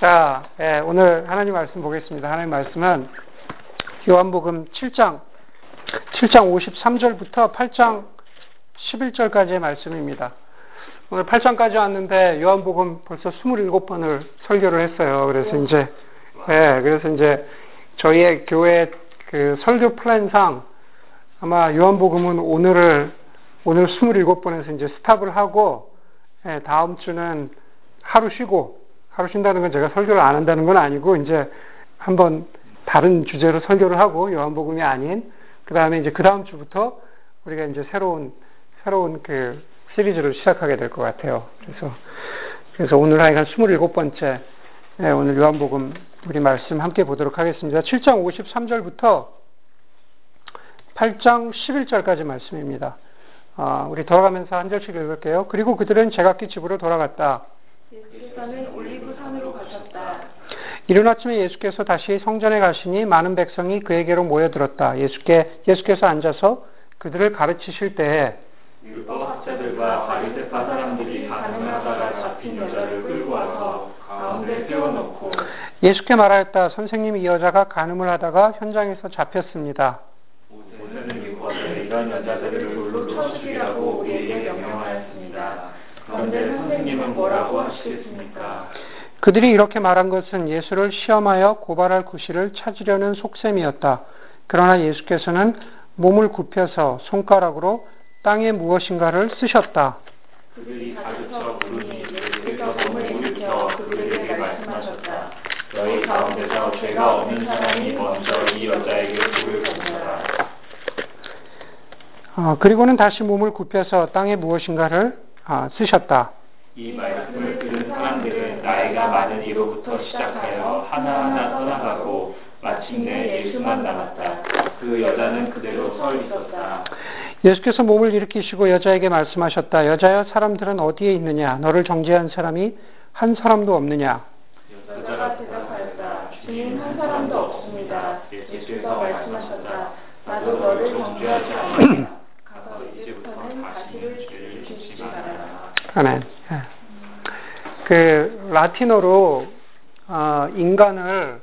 자, 예, 오늘 하나님 말씀 보겠습니다. 하나님 말씀은 요한복음 7장, 7장 53절부터 8장 11절까지의 말씀입니다. 오늘 8장까지 왔는데 요한복음 벌써 27번을 설교를 했어요. 그래서 이제, 예, 그래서 이제 저희의 교회 그 설교 플랜상 아마 요한복음은 오늘을, 오늘 27번에서 이제 스탑을 하고, 예, 다음 주는 하루 쉬고, 하루 쉰다는 건 제가 설교를 안 한다는 건 아니고 이제 한번 다른 주제로 설교를 하고 요한복음이 아닌 그 다음에 이제 그 다음 주부터 우리가 이제 새로운 새로운 그 시리즈를 시작하게 될 것 같아요. 그래서 그래서 오늘 하여간 27번째 네, 오늘 요한복음 우리 말씀 함께 보도록 하겠습니다. 7장 53절부터 8장 11절까지 말씀입니다. 아, 우리 돌아가면서 한 절씩 읽을게요. 그리고 그들은 제각기 집으로 돌아갔다. 예수께서는 올리브 산으로 가셨다. 이른 아침에 예수께서 다시 성전에 가시니 많은 백성이 그에게로 모여들었다. 예수께 예수께서 앉아서 그들을 가르치실 때에 율법 학자들과 바리새파 사람들이 가늠하다가 잡힌 여자를 끌고 와서 가운데 세워놓고 예수께 말하였다. 선생님이 이 여자가 간음을 하다가 현장에서 잡혔습니다. 모세는 율법에 이런 여자들을 돌로 쳐 죽이라고 우리에게 명령하였습니다. 그런데 선생님은 뭐라고 하시겠습니까? 그들이 이렇게 말한 것은 예수를 시험하여 고발할 구실을 찾으려는 속셈이었다. 그러나 예수께서는 몸을 굽혀서 손가락으로 땅에 무엇인가를 쓰셨다. 그들이 가르쳐 부르니 예수께서 몸을 일으켜 그들에게 말씀하셨다. 너희 가운데서 죄가 없는 사람이 먼저 이 여자에게 돌을 던져라. 어, 그리고는 다시 몸을 굽혀서 땅에 무엇인가를 아, 쓰셨다. 이 말씀을 들은 사람들은 나이가 많은 이로부터 시작하여 하나하나 떠나가고 마침내 예수만 남았다. 그 여자는 그대로 서 있었다. 예수께서 몸을 일으키시고 여자에게 말씀하셨다. 여자여 사람들은 어디에 있느냐? 너를 정죄한 사람이 한 사람도 없느냐? 여자가 대답하였다. 주님 한 사람도 없습니다. 예수께서 말씀하셨다. 나도 너를 정죄하지 않는다. 가서 이제부터는 다시를 죄를 짓지 말 아멘. 예. 그 라틴어로 어, 인간을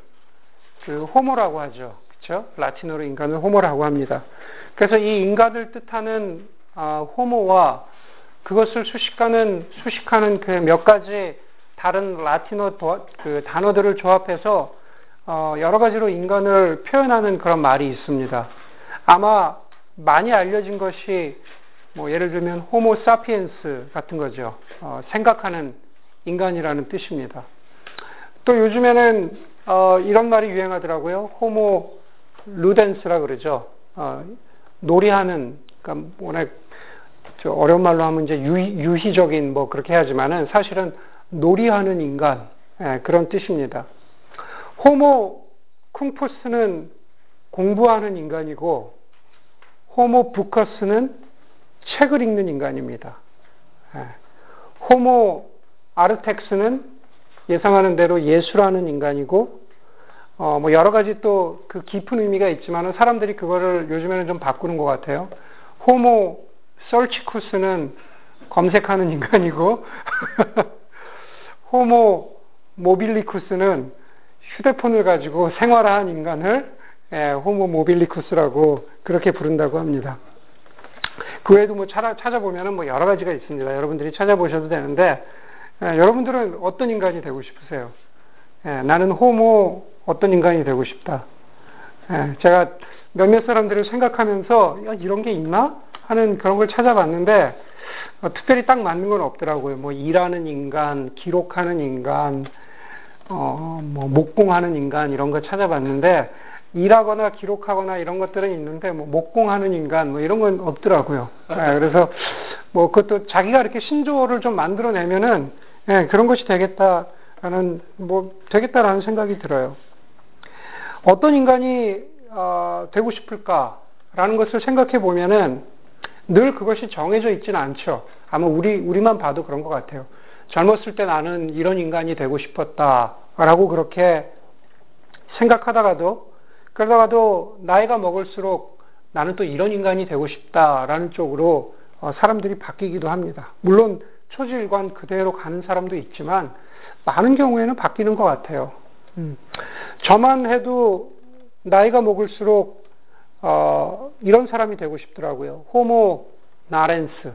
그 호모라고 하죠. 그렇죠? 라틴어로 인간을 호모라고 합니다. 그래서 이 인간을 뜻하는 어, 호모와 그것을 수식하는 수식하는 그 몇 가지 다른 라틴어 도, 그 단어들을 조합해서 어, 여러 가지로 인간을 표현하는 그런 말이 있습니다. 아마 많이 알려진 것이 뭐 예를 들면 호모 사피엔스 같은 거죠. 어, 생각하는 인간이라는 뜻입니다. 또 요즘에는 어, 이런 말이 유행하더라고요. 호모 루덴스라 그러죠. 어, 놀이하는 그러니까 워낙 어려운 말로 하면 이제 유희, 적인뭐 그렇게 하지만은 사실은 놀이하는 인간 예, 그런 뜻입니다. 호모 쿵푸스는 공부하는 인간이고 호모 부커스는 책을 읽는 인간입니다. 예. 호모 아르텍스는 예상하는 대로 예술하는 인간이고 어, 뭐 여러 가지 또 그 깊은 의미가 있지만은 사람들이 그거를 요즘에는 좀 바꾸는 것 같아요. 호모 설치쿠스는 검색하는 인간이고 호모 모빌리쿠스는 휴대폰을 가지고 생활하는 인간을 예, 호모 모빌리쿠스라고 그렇게 부른다고 합니다. 그 외에도 뭐 찾아, 찾아보면은 뭐 여러 가지가 있습니다. 여러분들이 찾아보셔도 되는데, 예, 여러분들은 어떤 인간이 되고 싶으세요? 예, 나는 호모 어떤 인간이 되고 싶다. 예, 제가 몇몇 사람들을 생각하면서 야, 이런 게 있나? 하는 그런 걸 찾아봤는데, 어, 특별히 딱 맞는 건 없더라고요. 뭐 일하는 인간, 기록하는 인간, 어, 뭐 목공하는 인간 이런 거 찾아봤는데 일하거나 기록하거나 이런 것들은 있는데 뭐 목공하는 인간 뭐 이런 건 없더라고요. 네, 그래서 뭐 그것도 자기가 이렇게 신조어를 좀 만들어내면은 네, 그런 것이 되겠다라는 뭐 되겠다라는 생각이 들어요. 어떤 인간이 어, 되고 싶을까라는 것을 생각해 보면은 늘 그것이 정해져 있지는 않죠. 아마 우리 우리만 봐도 그런 것 같아요. 젊었을 때 나는 이런 인간이 되고 싶었다라고 그렇게 생각하다가도 그러다가도 나이가 먹을수록 나는 또 이런 인간이 되고 싶다라는 쪽으로 어, 사람들이 바뀌기도 합니다. 물론 초질관 그대로 가는 사람도 있지만 많은 경우에는 바뀌는 것 같아요. 음. 저만 해도 나이가 먹을수록 어, 이런 사람이 되고 싶더라고요. 호모 나렌스.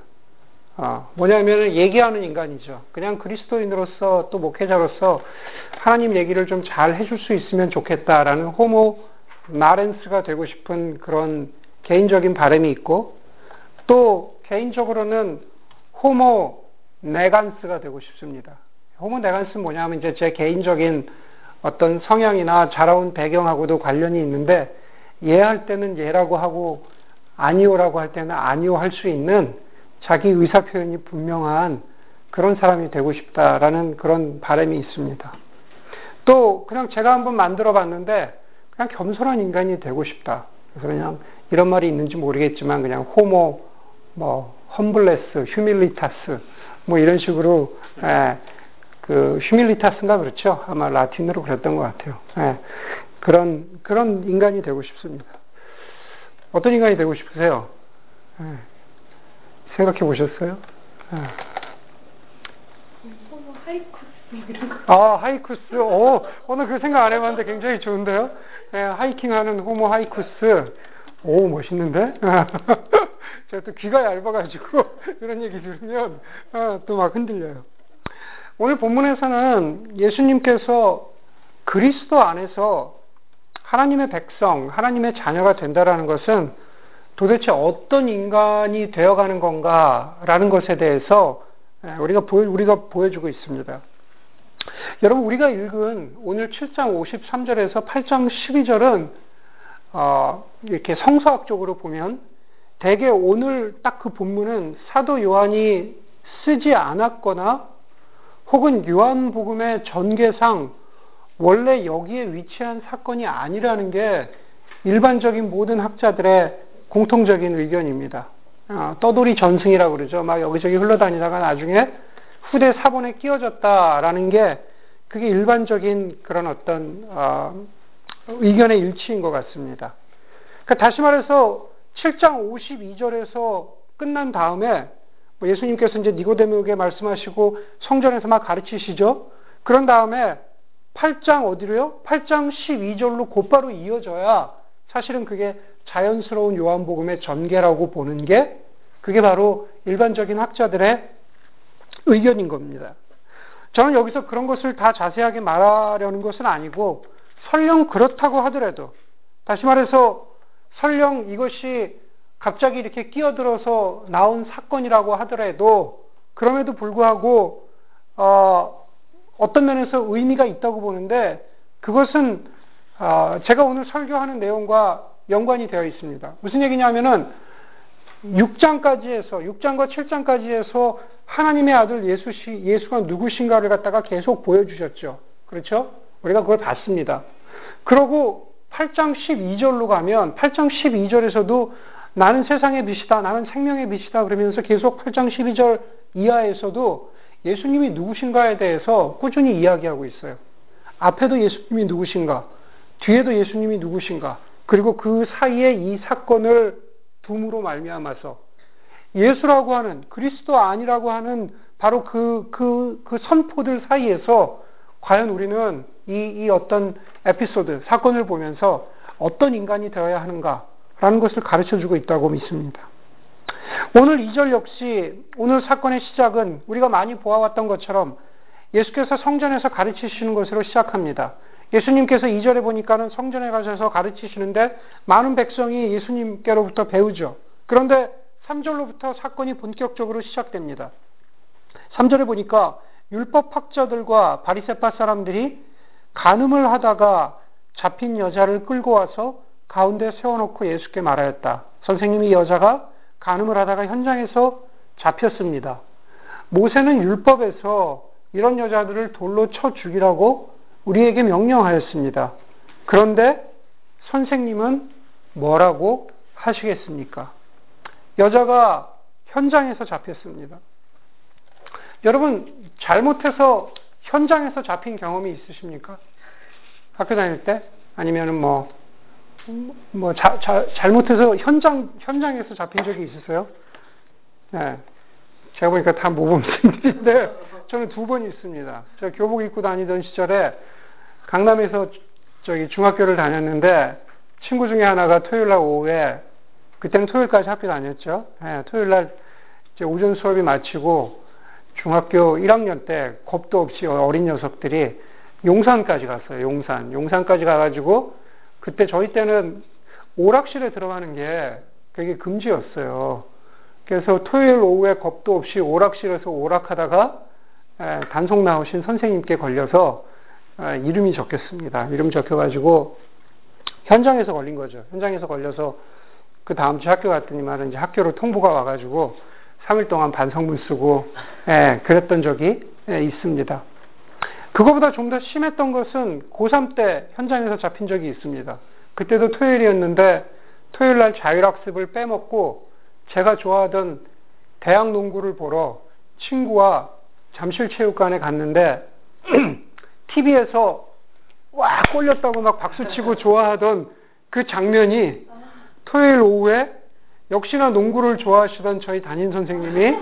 어, 뭐냐면 얘기하는 인간이죠. 그냥 그리스도인으로서 또 목회자로서 하나님 얘기를 좀 잘 해줄 수 있으면 좋겠다라는 호모 나렌스가 되고 싶은 그런 개인적인 바람이 있고 또 개인적으로는 호모 네간스가 되고 싶습니다. 호모 네간스는 뭐냐면 이제 제 개인적인 어떤 성향이나 자라온 배경하고도 관련이 있는데 예 할 때는 예라고 하고 아니오라고 할 때는 아니오 할 수 있는 자기 의사 표현이 분명한 그런 사람이 되고 싶다라는 그런 바람이 있습니다. 또 그냥 제가 한번 만들어 봤는데 그냥 겸손한 인간이 되고 싶다. 그래서 그냥 이런 말이 있는지 모르겠지만 그냥 호모 뭐 험블레스, 휴밀리타스 뭐 이런 식으로 예, 그 휴밀리타스인가 그렇죠? 아마 라틴어로 그랬던 것 같아요. 예, 그런 그런 인간이 되고 싶습니다. 어떤 인간이 되고 싶으세요? 예, 생각해 보셨어요? 예. 아, Hikus. 오, 오늘 그 생각 안 해봤는데 굉장히 좋은데요? 예, 하이킹하는 Homo Hikus. 오, 멋있는데? 제가 또 귀가 얇아가지고 이런 얘기 들으면 아, 또 막 흔들려요. 오늘 본문에서는 예수님께서 그리스도 안에서 하나님의 백성, 하나님의 자녀가 된다라는 것은 도대체 어떤 인간이 되어가는 건가라는 것에 대해서 예, 우리가 보여, 우리가 보여주고 있습니다. 여러분, 우리가 읽은 오늘 7장 53절에서 8장 12절은, 어, 이렇게 성서학적으로 보면, 대개 오늘 딱 그 본문은 사도 요한이 쓰지 않았거나, 혹은 요한복음의 전개상 원래 여기에 위치한 사건이 아니라는 게 일반적인 모든 학자들의 공통적인 의견입니다. 어, 떠돌이 전승이라고 그러죠. 막 여기저기 흘러다니다가 나중에 후대 사본에 끼워졌다라는 게 그게 일반적인 그런 어떤 어, 의견의 일치인 것 같습니다. 그러니까 다시 말해서 7장 52절에서 끝난 다음에 뭐 예수님께서 이제 니고데모에게 말씀하시고 성전에서 막 가르치시죠. 그런 다음에 8장 어디로요? 8장 12절로 곧바로 이어져야 사실은 그게 자연스러운 요한복음의 전개라고 보는 게 그게 바로 일반적인 학자들의 의견인 겁니다. 저는 여기서 그런 것을 다 자세하게 말하려는 것은 아니고 설령 그렇다고 하더라도 다시 말해서 설령 이것이 갑자기 이렇게 끼어들어서 나온 사건이라고 하더라도 그럼에도 불구하고 어, 어떤 면에서 의미가 있다고 보는데 그것은 어, 제가 오늘 설교하는 내용과 연관이 되어 있습니다. 무슨 얘기냐면은 6장까지 해서 6장과 7장까지 해서 하나님의 아들 예수시 예수가 누구신가를 갖다가 계속 보여주셨죠. 그렇죠? 우리가 그걸 봤습니다. 그러고 8장 12절로 가면 8장 12절에서도 나는 세상의 빛이다. 나는 생명의 빛이다. 그러면서 계속 8장 12절 이하에서도 예수님이 누구신가에 대해서 꾸준히 이야기하고 있어요. 앞에도 예수님이 누구신가, 뒤에도 예수님이 누구신가, 그리고 그 사이에 이 사건을 둠으로 말미암아서 예수라고 하는 그리스도 아니라고 하는 바로 그, 그, 그 선포들 사이에서 과연 우리는 이, 이 어떤 에피소드, 사건을 보면서 어떤 인간이 되어야 하는가라는 것을 가르쳐 주고 있다고 믿습니다. 오늘 2절 역시 오늘 사건의 시작은 우리가 많이 보아왔던 것처럼 예수께서 성전에서 가르치시는 것으로 시작합니다. 예수님께서 2절에 보니까는 성전에 가셔서 가르치시는데 많은 백성이 예수님께로부터 배우죠. 그런데 3절로부터 사건이 본격적으로 시작됩니다. 3절에 보니까 율법학자들과 바리세파 사람들이 간음을 하다가 잡힌 여자를 끌고 와서 가운데 세워놓고 예수께 말하였다. 선생님이 여자가 간음을 하다가 현장에서 잡혔습니다. 모세는 율법에서 이런 여자들을 돌로 쳐 죽이라고 우리에게 명령하였습니다. 그런데 선생님은 뭐라고 하시겠습니까? 여자가 현장에서 잡혔습니다. 여러분, 잘못해서 현장에서 잡힌 경험이 있으십니까? 학교 다닐 때? 아니면은 뭐, 뭐, 자, 자, 잘못해서 현장, 현장에서 잡힌 적이 있으세요? 네. 제가 보니까 다 모범생들인데, 저는 두 번 있습니다. 저 교복 입고 다니던 시절에 강남에서 저기 중학교를 다녔는데 친구 중에 하나가 토요일 날 오후에 그때는 토요일까지 학교 다녔죠. 예, 토요일 날 이제 오전 수업이 마치고 중학교 1학년 때 겁도 없이 어린 녀석들이 용산까지 갔어요. 용산. 용산까지 가가지고 그때 저희 때는 오락실에 들어가는 게 그게 금지였어요. 그래서 토요일 오후에 겁도 없이 오락실에서 오락하다가 단속 나오신 선생님께 걸려서 이름이 적혔습니다. 이름 적혀가지고 현장에서 걸린 거죠. 현장에서 걸려서 그 다음 주 학교 갔더니만 이제 학교로 통보가 와가지고 3일 동안 반성문 쓰고 예, 그랬던 적이 예, 있습니다. 그거보다 좀 더 심했던 것은 고3 때 현장에서 잡힌 적이 있습니다. 그때도 토요일이었는데 토요일 날 자율학습을 빼먹고 제가 좋아하던 대학 농구를 보러 친구와 잠실체육관에 갔는데 TV에서 와 꼴렸다고 막 박수치고 좋아하던 그 장면이 토요일 오후에 역시나 농구를 좋아하시던 저희 담임 선생님이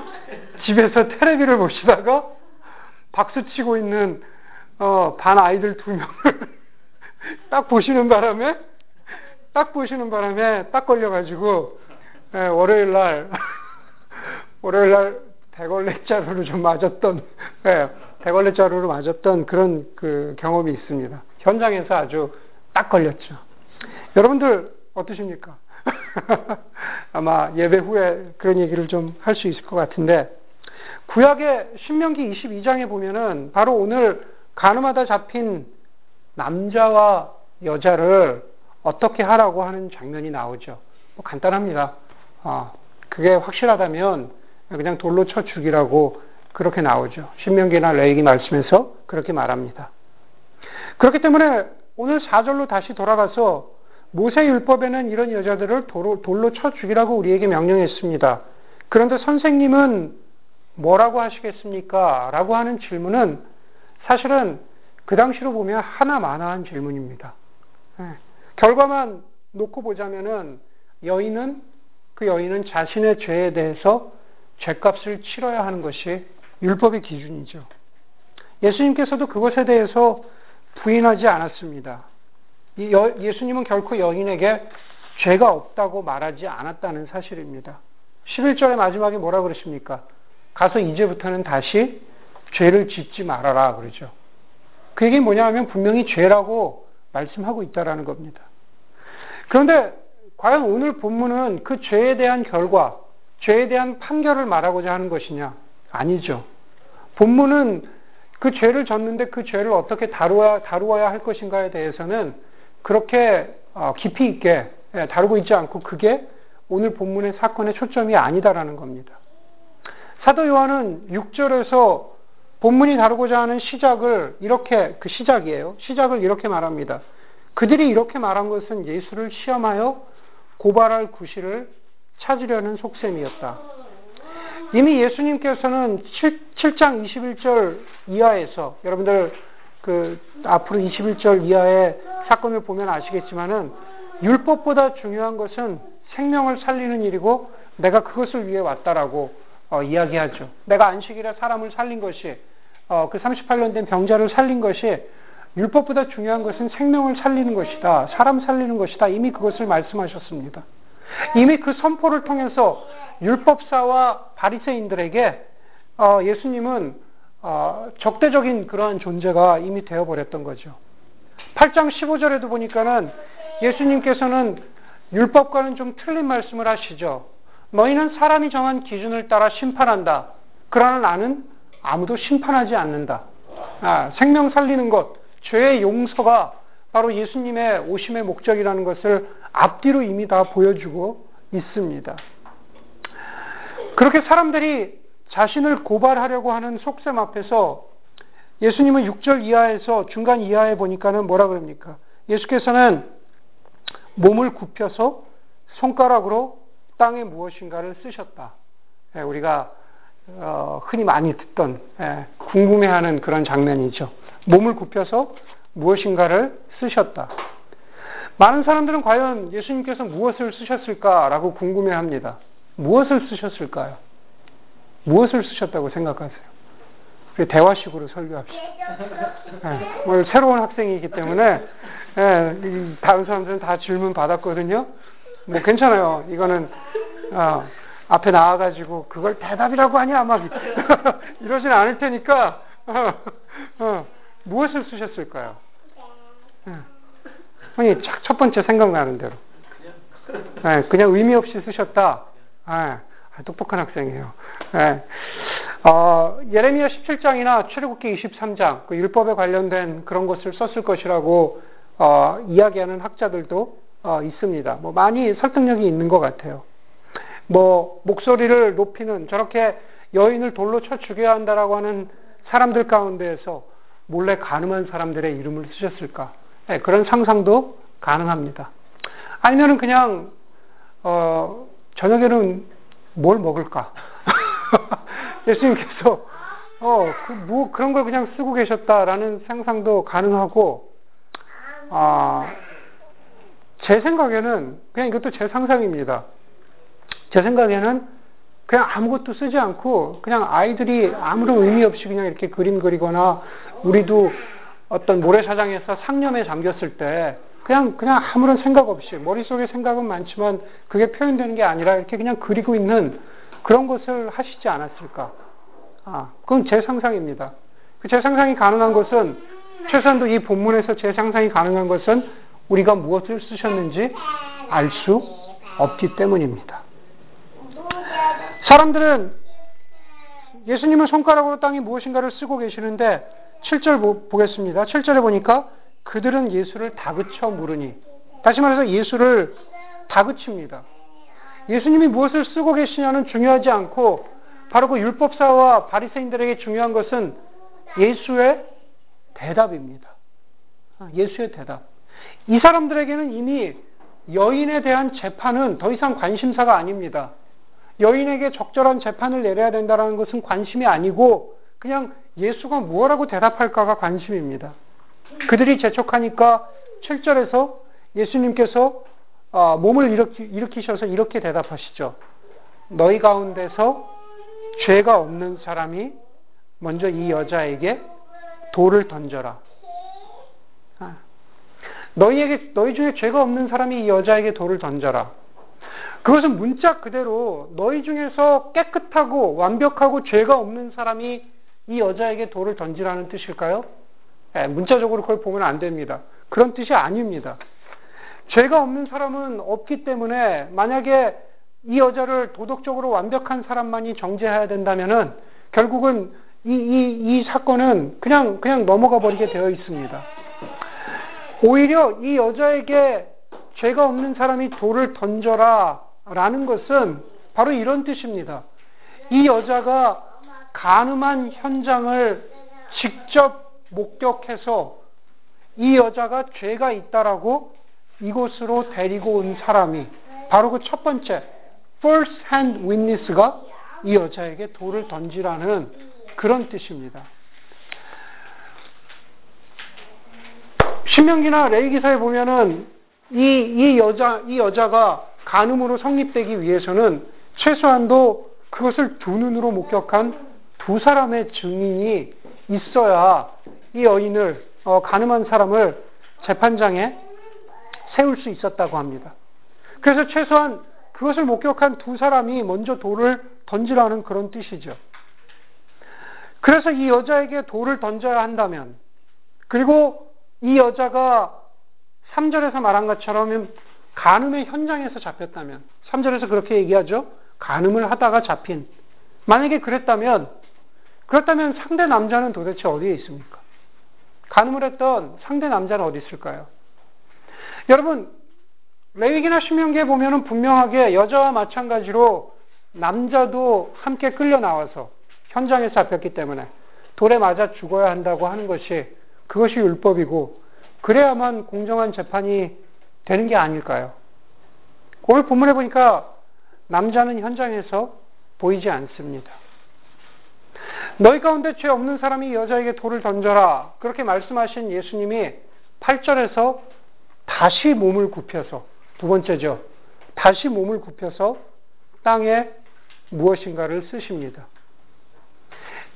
집에서 테레비를 보시다가 박수치고 있는 어, 반 아이들 두 명을 딱 보시는 바람에 딱 보시는 바람에 딱 걸려가지고 예, 월요일 날 월요일 날 대걸레 자루를 좀 맞았던 예, 대걸레 자루를 맞았던 그런 그 경험이 있습니다. 현장에서 아주 딱 걸렸죠. 여러분들 어떠십니까? 아마 예배 후에 그런 얘기를 좀 할 수 있을 것 같은데 구약의 신명기 22장에 보면은 바로 오늘 가늠하다 잡힌 남자와 여자를 어떻게 하라고 하는 장면이 나오죠. 뭐 간단합니다. 아, 그게 확실하다면 그냥 돌로 쳐 죽이라고 그렇게 나오죠. 신명기나 레이기 말씀에서 그렇게 말합니다. 그렇기 때문에 오늘 4절로 다시 돌아가서 모세 율법에는 이런 여자들을 돌로, 돌로 쳐 죽이라고 우리에게 명령했습니다. 그런데 선생님은 뭐라고 하시겠습니까? 라고 하는 질문은 사실은 그 당시로 보면 하나만한 질문입니다. 네. 결과만 놓고 보자면은 여인은 그 여인은 자신의 죄에 대해서 죄값을 치러야 하는 것이 율법의 기준이죠. 예수님께서도 그것에 대해서 부인하지 않았습니다. 예수님은 결코 여인에게 죄가 없다고 말하지 않았다는 사실입니다. 11절의 마지막에 뭐라 그러십니까? 가서 이제부터는 다시 죄를 짓지 말아라 그러죠. 그 얘기 뭐냐 하면 분명히 죄라고 말씀하고 있다라는 겁니다. 그런데 과연 오늘 본문은 그 죄에 대한 결과, 죄에 대한 판결을 말하고자 하는 것이냐? 아니죠. 본문은 그 죄를 졌는데 그 죄를 어떻게 다루어야, 다루어야 할 것인가에 대해서는 그렇게 어, 깊이 있게 예, 다루고 있지 않고 그게 오늘 본문의 사건의 초점이 아니다라는 겁니다. 사도 요한은 6절에서 본문이 다루고자 하는 시작을 이렇게 그 시작이에요. 시작을 이렇게 말합니다. 그들이 이렇게 말한 것은 예수를 시험하여 고발할 구실을 찾으려는 속셈이었다. 이미 예수님께서는 7, 장 21절 이하에서 여러분들 그 앞으로 21절 이하의 사건을 보면 아시겠지만은 율법보다 중요한 것은 생명을 살리는 일이고 내가 그것을 위해 왔다라고 어, 이야기하죠. 내가 안식일에 사람을 살린 것이 어, 그 38년 된 병자를 살린 것이 율법보다 중요한 것은 생명을 살리는 것이다. 사람 살리는 것이다. 이미 그것을 말씀하셨습니다. 이미 그 선포를 통해서 율법사와 바리새인들에게 어, 예수님은 어, 적대적인 그러한 존재가 이미 되어버렸던 거죠. 8장 15절에도 보니까는 예수님께서는 율법과는 좀 틀린 말씀을 하시죠. 너희는 사람이 정한 기준을 따라 심판한다. 그러나 나는 아무도 심판하지 않는다. 아, 생명 살리는 것, 죄의 용서가 바로 예수님의 오심의 목적이라는 것을 앞뒤로 이미 다 보여주고 있습니다. 그렇게 사람들이 자신을 고발하려고 하는 속셈 앞에서 예수님은 6절 이하에서 중간 이하에 보니까는 뭐라 그럽니까? 예수께서는 몸을 굽혀서 손가락으로 땅에 무엇인가를 쓰셨다. 예, 우리가 어, 흔히 많이 듣던 예, 궁금해하는 그런 장면이죠. 몸을 굽혀서 무엇인가를 쓰셨다. 많은 사람들은 과연 예수님께서 무엇을 쓰셨을까라고 궁금해합니다. 무엇을 쓰셨을까요? 무엇을 쓰셨다고 생각하세요? 대화식으로 설교합시다. 네, 오늘 새로운 학생이기 때문에 네, 다른 사람들은 다 질문 받았거든요. 뭐 괜찮아요. 이거는 어, 앞에 나와가지고 그걸 대답이라고 하냐 막 이러진 않을 테니까 어, 어, 무엇을 쓰셨을까요? 형이 첫 번째 생각나는 대로. 네, 그냥 의미 없이 쓰셨다. 네, 똑똑한 학생이에요. 네. 어, 예레미야 17장이나 출애굽기 23장, 그 율법에 관련된 그런 것을 썼을 것이라고 어, 이야기하는 학자들도 어, 있습니다. 뭐 많이 설득력이 있는 것 같아요. 뭐 목소리를 높이는 저렇게 여인을 돌로 쳐 죽여야 한다라고 하는 사람들 가운데에서 몰래 가늠한 사람들의 이름을 쓰셨을까? 네, 그런 상상도 가능합니다. 아니면은 그냥 어, 저녁에는 뭘 먹을까? 예수님께서 어, 그, 뭐 그런 걸 그냥 쓰고 계셨다라는 상상도 가능하고 아, 제 생각에는 그냥 이것도 제 상상입니다. 제 생각에는 그냥 아무것도 쓰지 않고 그냥 아이들이 아무런 의미 없이 그냥 이렇게 그림 그리거나 우리도 어떤 모래사장에서 상념에 잠겼을 때 그냥 그냥 아무런 생각 없이 머릿속에 생각은 많지만 그게 표현되는 게 아니라 이렇게 그냥 그리고 있는 그런 것을 하시지 않았을까? 아, 그건 제 상상입니다. 그제 상상이 가능한 것은 최소한도 이 본문에서 제 상상이 가능한 것은 우리가 무엇을 쓰셨는지 알 수 없기 때문입니다. 사람들은 예수님은 손가락으로 땅에 무엇인가를 쓰고 계시는데 7절 보겠습니다. 7절에 보니까 그들은 예수를 다그쳐 물으니 다시 말해서 예수를 다그칩니다. 예수님이 무엇을 쓰고 계시냐는 중요하지 않고 바로 그 율법사와 바리새인들에게 중요한 것은 예수의 대답입니다. 아, 예수의 대답. 이 사람들에게는 이미 여인에 대한 재판은 더 이상 관심사가 아닙니다. 여인에게 적절한 재판을 내려야 된다는 것은 관심이 아니고 그냥 예수가 무엇라고 대답할까가 관심입니다. 그들이 재촉하니까 7절에서 예수님께서 아, 몸을 일으키, 셔서 이렇게 대답하시죠. 너희 가운데서 죄가 없는 사람이 먼저 이 여자에게 돌을 던져라. 아, 너희에게 너희 중에 죄가 없는 사람이 이 여자에게 돌을 던져라. 그것은 문자 그대로 너희 중에서 깨끗하고 완벽하고 죄가 없는 사람이 이 여자에게 돌을 던지라는 뜻일까요? 네, 문자적으로 그걸 보면 안 됩니다. 그런 뜻이 아닙니다. 죄가 없는 사람은 없기 때문에 만약에 이 여자를 도덕적으로 완벽한 사람만이 정죄해야 된다면은 결국은 이, 이, 이 사건은 그냥, 그냥 넘어가 버리게 되어 있습니다. 오히려 이 여자에게 죄가 없는 사람이 돌을 던져라 라는 것은 바로 이런 뜻입니다. 이 여자가 가늠한 현장을 직접 목격해서 이 여자가 죄가 있다라고 이곳으로 데리고 온 사람이 바로 그 첫 번째 first hand witness가 이 여자에게 돌을 던지라는 그런 뜻입니다. 신명기나 레이기사에 보면은 이, 이 여자, 이 여자가 간음으로 성립되기 위해서는 최소한도 그것을 두 눈으로 목격한 두 사람의 증인이 있어야 이 여인을, 어, 간음한 사람을 재판장에 세울 수 있었다고 합니다. 그래서 최소한 그것을 목격한 두 사람이 먼저 돌을 던지라는 그런 뜻이죠. 그래서 이 여자에게 돌을 던져야 한다면, 그리고 이 여자가 3절에서 말한 것처럼 간음의 현장에서 잡혔다면, 3절에서 그렇게 얘기하죠. 간음을 하다가 잡힌. 만약에 그랬다면, 그렇다면 상대 남자는 도대체 어디에 있습니까? 간음을 했던 상대 남자는 어디 있을까요? 여러분, 레위기나 신명기에 보면은 분명하게 여자와 마찬가지로 남자도 함께 끌려 나와서 현장에 잡혔기 때문에 돌에 맞아 죽어야 한다고 하는 것이 그것이 율법이고 그래야만 공정한 재판이 되는 게 아닐까요? 오늘 본문에 보니까 남자는 현장에서 보이지 않습니다. 너희 가운데 죄 없는 사람이 여자에게 돌을 던져라. 그렇게 말씀하신 예수님이 8절에서 다시 몸을 굽혀서 두 번째죠. 다시 몸을 굽혀서 땅에 무엇인가를 쓰십니다.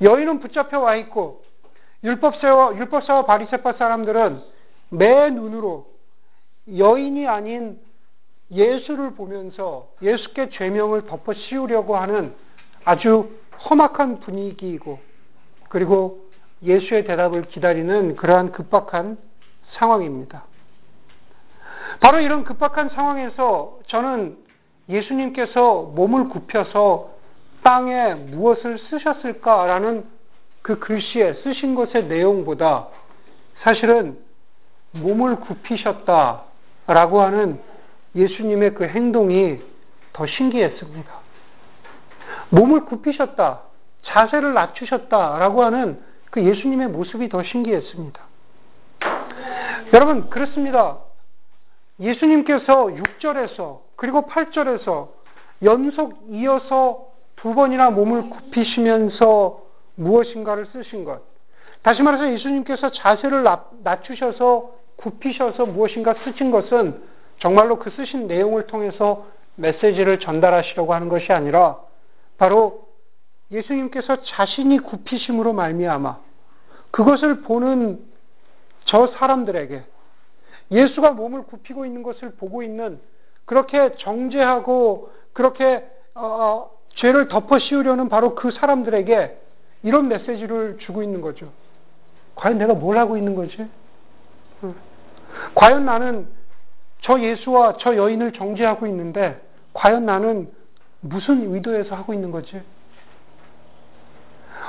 여인은 붙잡혀 와 있고 율법사와 율법사와 바리새파 사람들은 매 눈으로 여인이 아닌 예수를 보면서 예수께 죄명을 덮어 씌우려고 하는 아주 험악한 분위기이고 그리고 예수의 대답을 기다리는 그러한 급박한 상황입니다. 바로 이런 급박한 상황에서 저는 예수님께서 몸을 굽혀서 땅에 무엇을 쓰셨을까라는 그 글씨에 쓰신 것의 내용보다 사실은 몸을 굽히셨다라고 하는 예수님의 그 행동이 더 신기했습니다. 몸을 굽히셨다, 자세를 낮추셨다라고 하는 그 예수님의 모습이 더 신기했습니다. 여러분, 그렇습니다. 예수님께서 6절에서 그리고 8절에서 연속 이어서 두 번이나 몸을 굽히시면서 무엇인가를 쓰신 것. 다시 말해서 예수님께서 자세를 낮추셔서 굽히셔서 무엇인가 쓰신 것은 정말로 그 쓰신 내용을 통해서 메시지를 전달하시려고 하는 것이 아니라 바로 예수님께서 자신이 굽히심으로 말미암아 그것을 보는 저 사람들에게 예수가 몸을 굽히고 있는 것을 보고 있는 그렇게 정죄하고 그렇게 어, 어 죄를 덮어 씌우려는 바로 그 사람들에게 이런 메시지를 주고 있는 거죠. 과연 내가 뭘 하고 있는 거지? 과연 나는 저 예수와 저 여인을 정죄하고 있는데 과연 나는 무슨 의도에서 하고 있는 거지?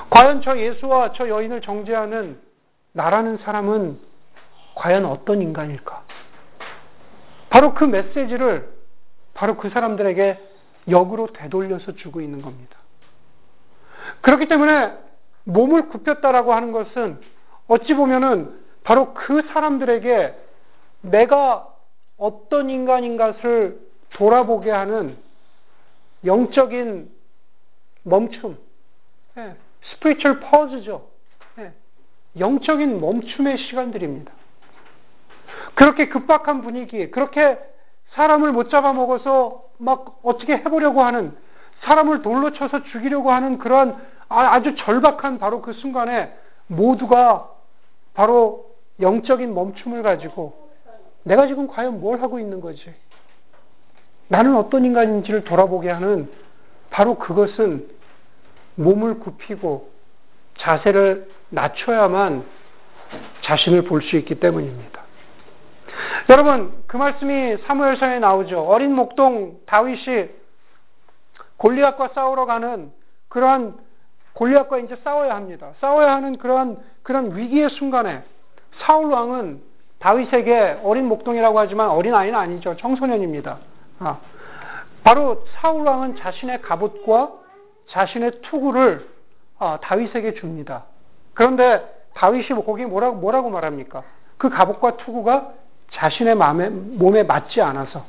과연 저 예수와 저 여인을 정죄하는 나라는 사람은 과연 어떤 인간일까? 바로 그 메시지를 바로 그 사람들에게 역으로 되돌려서 주고 있는 겁니다. 그렇기 때문에 몸을 굽혔다라고 하는 것은 어찌 보면은 바로 그 사람들에게 내가 어떤 인간인 가를 돌아보게 하는 영적인 멈춤, 예, 스피리추얼 퍼즈죠. 예, 영적인 멈춤의 시간들입니다. 그렇게 급박한 분위기, 그렇게 사람을 못 잡아먹어서 막 어떻게 해보려고 하는, 사람을 돌로 쳐서 죽이려고 하는 그러한 아, 아주 절박한 바로 그 순간에 모두가 바로 영적인 멈춤을 가지고 내가 지금 과연 뭘 하고 있는 거지? 나는 어떤 인간인지를 돌아보게 하는 바로 그것은 몸을 굽히고 자세를 낮춰야만 자신을 볼 수 있기 때문입니다. 여러분, 그 말씀이 사무엘서에 나오죠. 어린 목동 다윗이 골리앗과 싸우러 가는 그러한 골리앗과 이제 싸워야 합니다. 싸워야 하는 그런 그런 위기의 순간에 사울 왕은 다윗에게 어린 목동이라고 하지만 어린 아이는 아니죠. 청소년입니다. 아, 바로 사울 왕은 자신의 갑옷과 자신의 투구를 아, 다윗에게 줍니다. 그런데 다윗이 거기 뭐라고 뭐라고 말합니까? 그 갑옷과 투구가 자신의 마음에, 몸에 맞지 않아서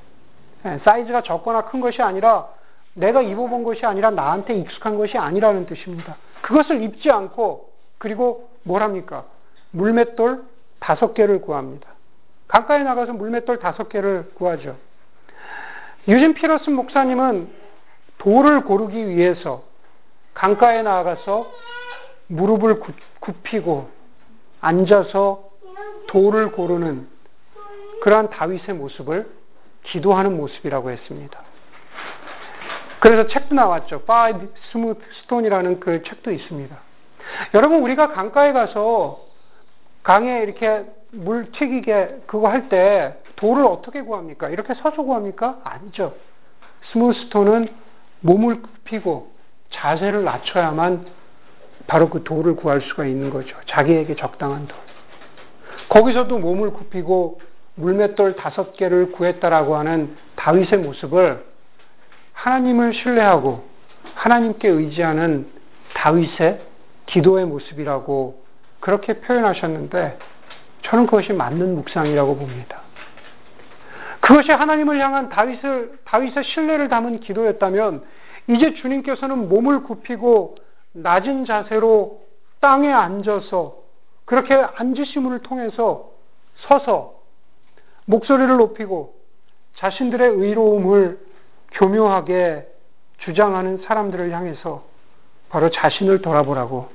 예, 사이즈가 적거나 큰 것이 아니라 내가 입어본 것이 아니라 나한테 익숙한 것이 아니라는 뜻입니다. 그것을 입지 않고 그리고 뭘 합니까? 물맷돌 다섯 개를 구합니다. 강가에 나가서 물맷돌 다섯 개를 구하죠. 유진 피러슨 목사님은 돌을 고르기 위해서 강가에 나가서 무릎을 굽히고 앉아서 돌을 고르는 그러한 다윗의 모습을 기도하는 모습이라고 했습니다. 그래서 책도 나왔죠. Five Smooth Stone이라는 그 책도 있습니다. 여러분 우리가 강가에 가서 강에 이렇게 물 튀기게 그거 할 때 돌을 어떻게 구합니까? 이렇게 서서 구합니까? 아니죠. 스무스톤은 몸을 굽히고 자세를 낮춰야만 바로 그 돌을 구할 수가 있는 거죠. 자기에게 적당한 돌. 거기서도 몸을 굽히고 물맷돌 다섯 개를 구했다라고 하는 다윗의 모습을 하나님을 신뢰하고 하나님께 의지하는 다윗의 기도의 모습이라고 그렇게 표현하셨는데 저는 그것이 맞는 묵상이라고 봅니다. 그것이 하나님을 향한 다윗을 다윗의 신뢰를 담은 기도였다면 이제 주님께서는 몸을 굽히고 낮은 자세로 땅에 앉아서 그렇게 앉으심을 통해서 서서 목소리를 높이고 자신들의 의로움을 교묘하게 주장하는 사람들을 향해서 바로 자신을 돌아보라고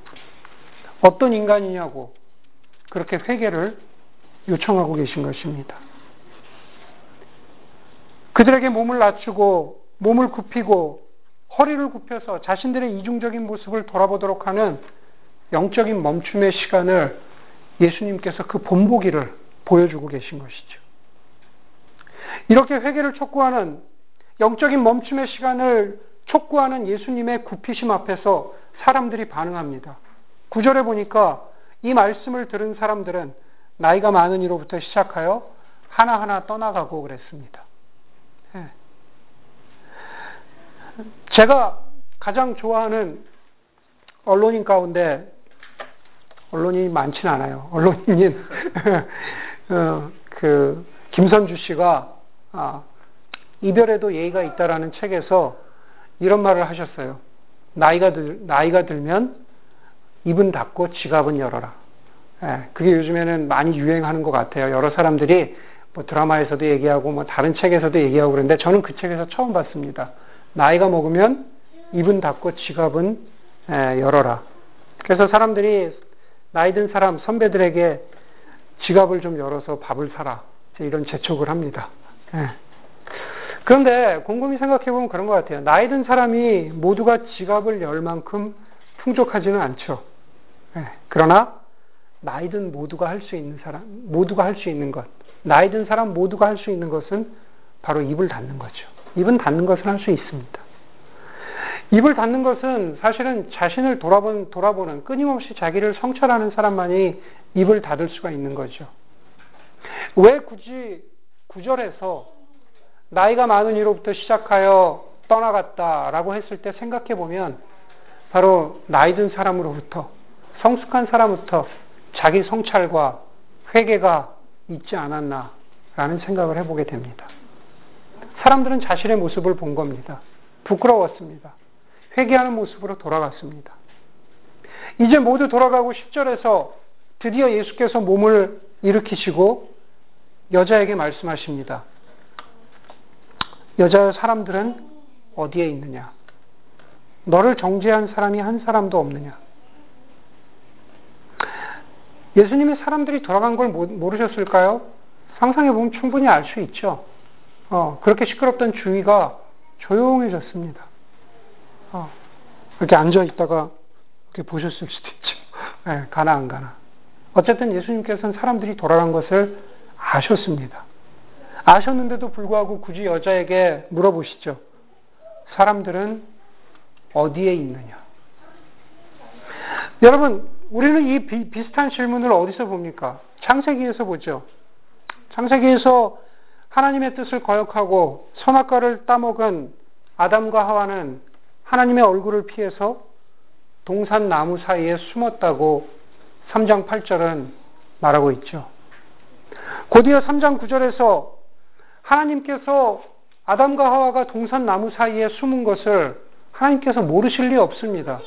어떤 인간이냐고 그렇게 회개를 요청하고 계신 것입니다. 그들에게 몸을 낮추고 몸을 굽히고 허리를 굽혀서 자신들의 이중적인 모습을 돌아보도록 하는 영적인 멈춤의 시간을 예수님께서 그 본보기를 보여주고 계신 것이죠. 이렇게 회개를 촉구하는 영적인 멈춤의 시간을 촉구하는 예수님의 굽히심 앞에서 사람들이 반응합니다. 구절에 보니까 이 말씀을 들은 사람들은 나이가 많은 이로부터 시작하여 하나하나 떠나가고 그랬습니다. 예. 제가 가장 좋아하는 언론인 가운데 언론인이 많지는 않아요. 언론인인 어, 그 김선주 씨가 아, 이별에도 예의가 있다라는 책에서 이런 말을 하셨어요. 나이가 들 나이가 들면 입은 닫고 지갑은 열어라. 예, 그게 요즘에는 많이 유행하는 것 같아요. 여러 사람들이 뭐 드라마에서도 얘기하고 뭐 다른 책에서도 얘기하고 그러는데 저는 그 책에서 처음 봤습니다. 나이가 먹으면 입은 닫고 지갑은 예, 열어라. 그래서 사람들이 나이 든 사람 선배들에게 지갑을 좀 열어서 밥을 사라. 이런 재촉을 합니다. 예. 그런데 곰곰이 생각해 보면 그런 것 같아요. 나이 든 사람이 모두가 지갑을 열 만큼 풍족하지는 않죠. 예. 그러나 나이 든 모두가 할 수 있는 사람, 모두가 할 수 있는 것, 나이 든 사람 모두가 할 수 있는 것은 바로 입을 닫는 거죠. 입은 닫는 것을 할 수 있습니다. 입을 닫는 것은 사실은 자신을 돌아보는, 돌아보는 끊임없이 자기를 성찰하는 사람만이 입을 닫을 수가 있는 거죠. 왜 굳이 구절에서 나이가 많은 이로부터 시작하여 떠나갔다라고 했을 때 생각해 보면 바로 나이 든 사람으로부터 성숙한 사람부터 자기 성찰과 회개가 있지 않았나라는 생각을 해보게 됩니다. 사람들은 자신의 모습을 본 겁니다. 부끄러웠습니다. 회개하는 모습으로 돌아갔습니다. 이제 모두 돌아가고 10절에서 드디어 예수께서 몸을 일으키시고 여자에게 말씀하십니다. 여자 사람들은 어디에 있느냐? 너를 정죄한 사람이 한 사람도 없느냐? 예수님이 사람들이 돌아간 걸 모르셨을까요? 상상해 보면 충분히 알 수 있죠. 어, 그렇게 시끄럽던 주위가 조용해졌습니다. 어, 이렇게 앉아 있다가 이렇게 보셨을 수도 있죠. 네, 가나 안 가나. 어쨌든 예수님께서는 사람들이 돌아간 것을 아셨습니다. 아셨는데도 불구하고 굳이 여자에게 물어보시죠. 사람들은 어디에 있느냐? 여러분, 우리는 이 비, 비슷한 질문을 어디서 봅니까? 창세기에서 보죠. 창세기에서 하나님의 뜻을 거역하고 선악과를 따먹은 아담과 하와는 하나님의 얼굴을 피해서 동산 나무 사이에 숨었다고 3장 8절은 말하고 있죠. 곧이어 3장 9절에서 하나님께서 아담과 하와가 동산 나무 사이에 숨은 것을 하나님께서 모르실 리 없습니다.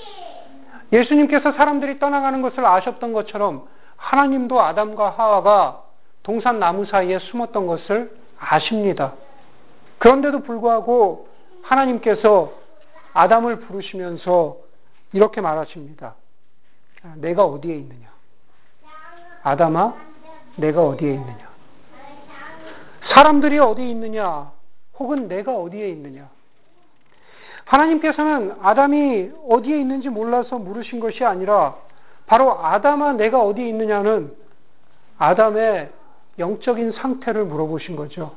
예수님께서 사람들이 떠나가는 것을 아셨던 것처럼 하나님도 아담과 하와가 동산 나무 사이에 숨었던 것을 아십니다. 그런데도 불구하고 하나님께서 아담을 부르시면서 이렇게 말하십니다. 내가 어디에 있느냐? 아담아, 내가 어디에 있느냐? 사람들이 어디에 있느냐? 혹은 내가 어디에 있느냐? 하나님께서는 아담이 어디에 있는지 몰라서 물으신 것이 아니라 바로 아담아 내가 어디에 있느냐는 아담의 영적인 상태를 물어보신 거죠.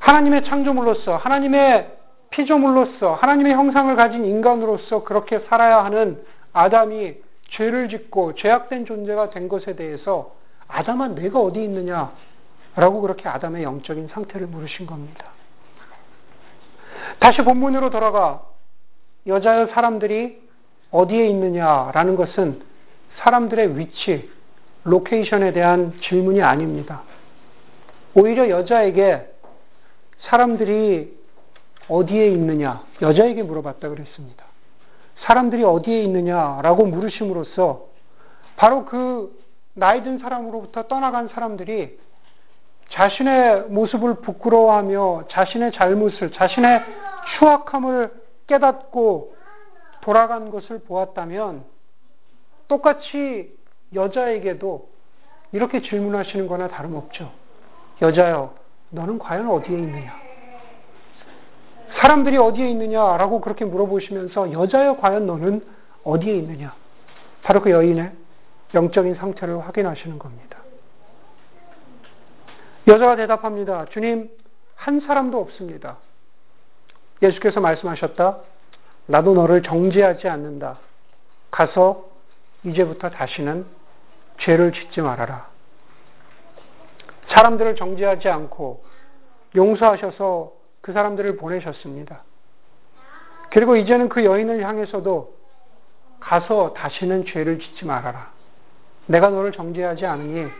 하나님의 창조물로서 하나님의 피조물로서 하나님의 형상을 가진 인간으로서 그렇게 살아야 하는 아담이 죄를 짓고 죄악된 존재가 된 것에 대해서 아담아 내가 어디 있느냐 라고 그렇게 아담의 영적인 상태를 물으신 겁니다. 다시 본문으로 돌아가 여자의 사람들이 어디에 있느냐라는 것은 사람들의 위치, location에 대한 질문이 아닙니다. 오히려 여자에게 사람들이 어디에 있느냐, 여자에게 물어봤다 그랬습니다. 사람들이 어디에 있느냐라고 물으심으로써 바로 그 나이 든 사람으로부터 떠나간 사람들이 자신의 모습을 부끄러워하며 자신의 잘못을, 자신의 추악함을 깨닫고 돌아간 것을 보았다면 똑같이 여자에게도 이렇게 질문하시는 거나 다름없죠. 여자여, 너는 과연 어디에 있느냐? 사람들이 어디에 있느냐라고 그렇게 물어보시면서 여자여, 과연 너는 어디에 있느냐? 바로 그 여인의 영적인 상태를 확인하시는 겁니다. 여자가 대답합니다. 주님, 한 사람도 없습니다. 예수께서 말씀하셨다. 나도 너를 정죄하지 않는다. 가서 이제부터 다시는 죄를 짓지 말아라. 사람들을 정죄하지 않고 용서하셔서 그 사람들을 보내셨습니다. 그리고 이제는 그 여인을 향해서도 가서 다시는 죄를 짓지 말아라. 내가 너를 정죄하지 않으니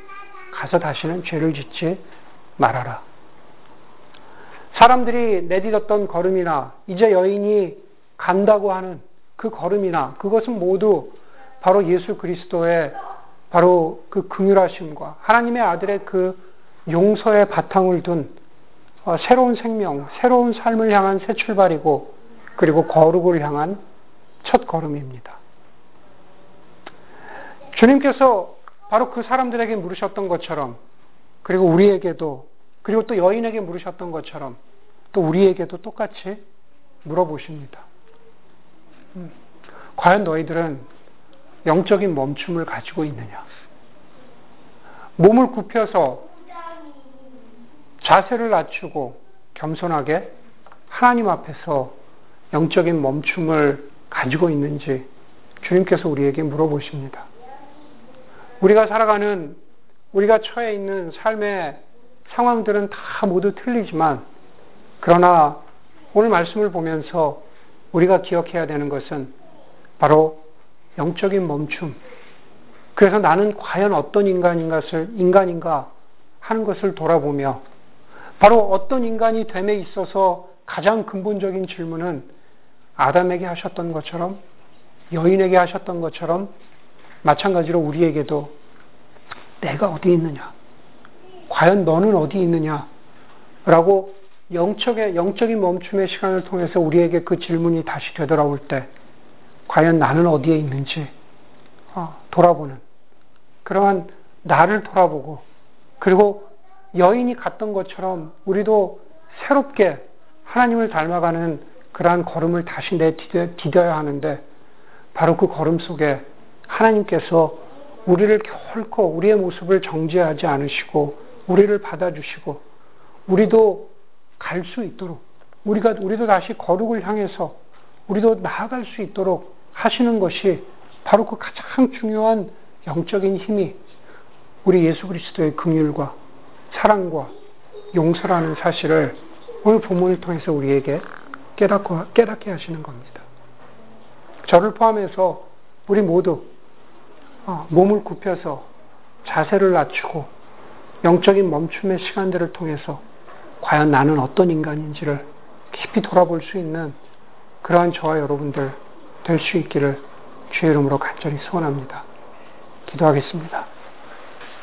가서 다시는 죄를 짓지 말아라. 사람들이 내딛었던 걸음이나 이제 여인이 간다고 하는 그 걸음이나 그것은 모두 바로 예수 그리스도의 바로 그 긍휼하심과 하나님의 아들의 그 용서의 바탕을 둔 어, 새로운 생명, 새로운 삶을 향한 새 출발이고 그리고 거룩을 향한 첫 걸음입니다. 주님께서 바로 그 사람들에게 물으셨던 것처럼 그리고 우리에게도 그리고 또 여인에게 물으셨던 것처럼 또 우리에게도 똑같이 물어보십니다. 음, 과연 너희들은 영적인 멈춤을 가지고 있느냐? 몸을 굽혀서 자세를 낮추고 겸손하게 하나님 앞에서 영적인 멈춤을 가지고 있는지 주님께서 우리에게 물어보십니다. 우리가 살아가는 우리가 처해 있는 삶의 상황들은 다 모두 틀리지만 그러나 오늘 말씀을 보면서 우리가 기억해야 되는 것은 바로 영적인 멈춤. 그래서 나는 과연 어떤 인간인가를, 인간인가 하는 것을 돌아보며 바로 어떤 인간이 됨에 있어서 가장 근본적인 질문은 아담에게 하셨던 것처럼 여인에게 하셨던 것처럼 마찬가지로 우리에게도 내가 어디 있느냐? 과연 너는 어디 있느냐? 라고 영적의, 영적인 멈춤의 시간을 통해서 우리에게 그 질문이 다시 되돌아올 때, 과연 나는 어디에 있는지 어, 돌아보는 그러한 나를 돌아보고 그리고 여인이 갔던 것처럼 우리도 새롭게 하나님을 닮아가는 그러한 걸음을 다시 내디뎌야 하는데 바로 그 걸음 속에 하나님께서 우리를 결코 우리의 모습을 정죄하지 않으시고 우리를 받아주시고 우리도 갈 수 있도록 우리가 우리도 다시 거룩을 향해서 우리도 나아갈 수 있도록 하시는 것이 바로 그 가장 중요한 영적인 힘이 우리 예수 그리스도의 긍휼과 사랑과 용서라는 사실을 오늘 본문을 통해서 우리에게 깨닫고, 깨닫게 하시는 겁니다. 저를 포함해서 우리 모두 어, 몸을 굽혀서 자세를 낮추고 영적인 멈춤의 시간들을 통해서 과연 나는 어떤 인간인지를 깊이 돌아볼 수 있는 그러한 저와 여러분들 될 수 있기를 주의 이름으로 간절히 소원합니다. 기도하겠습니다.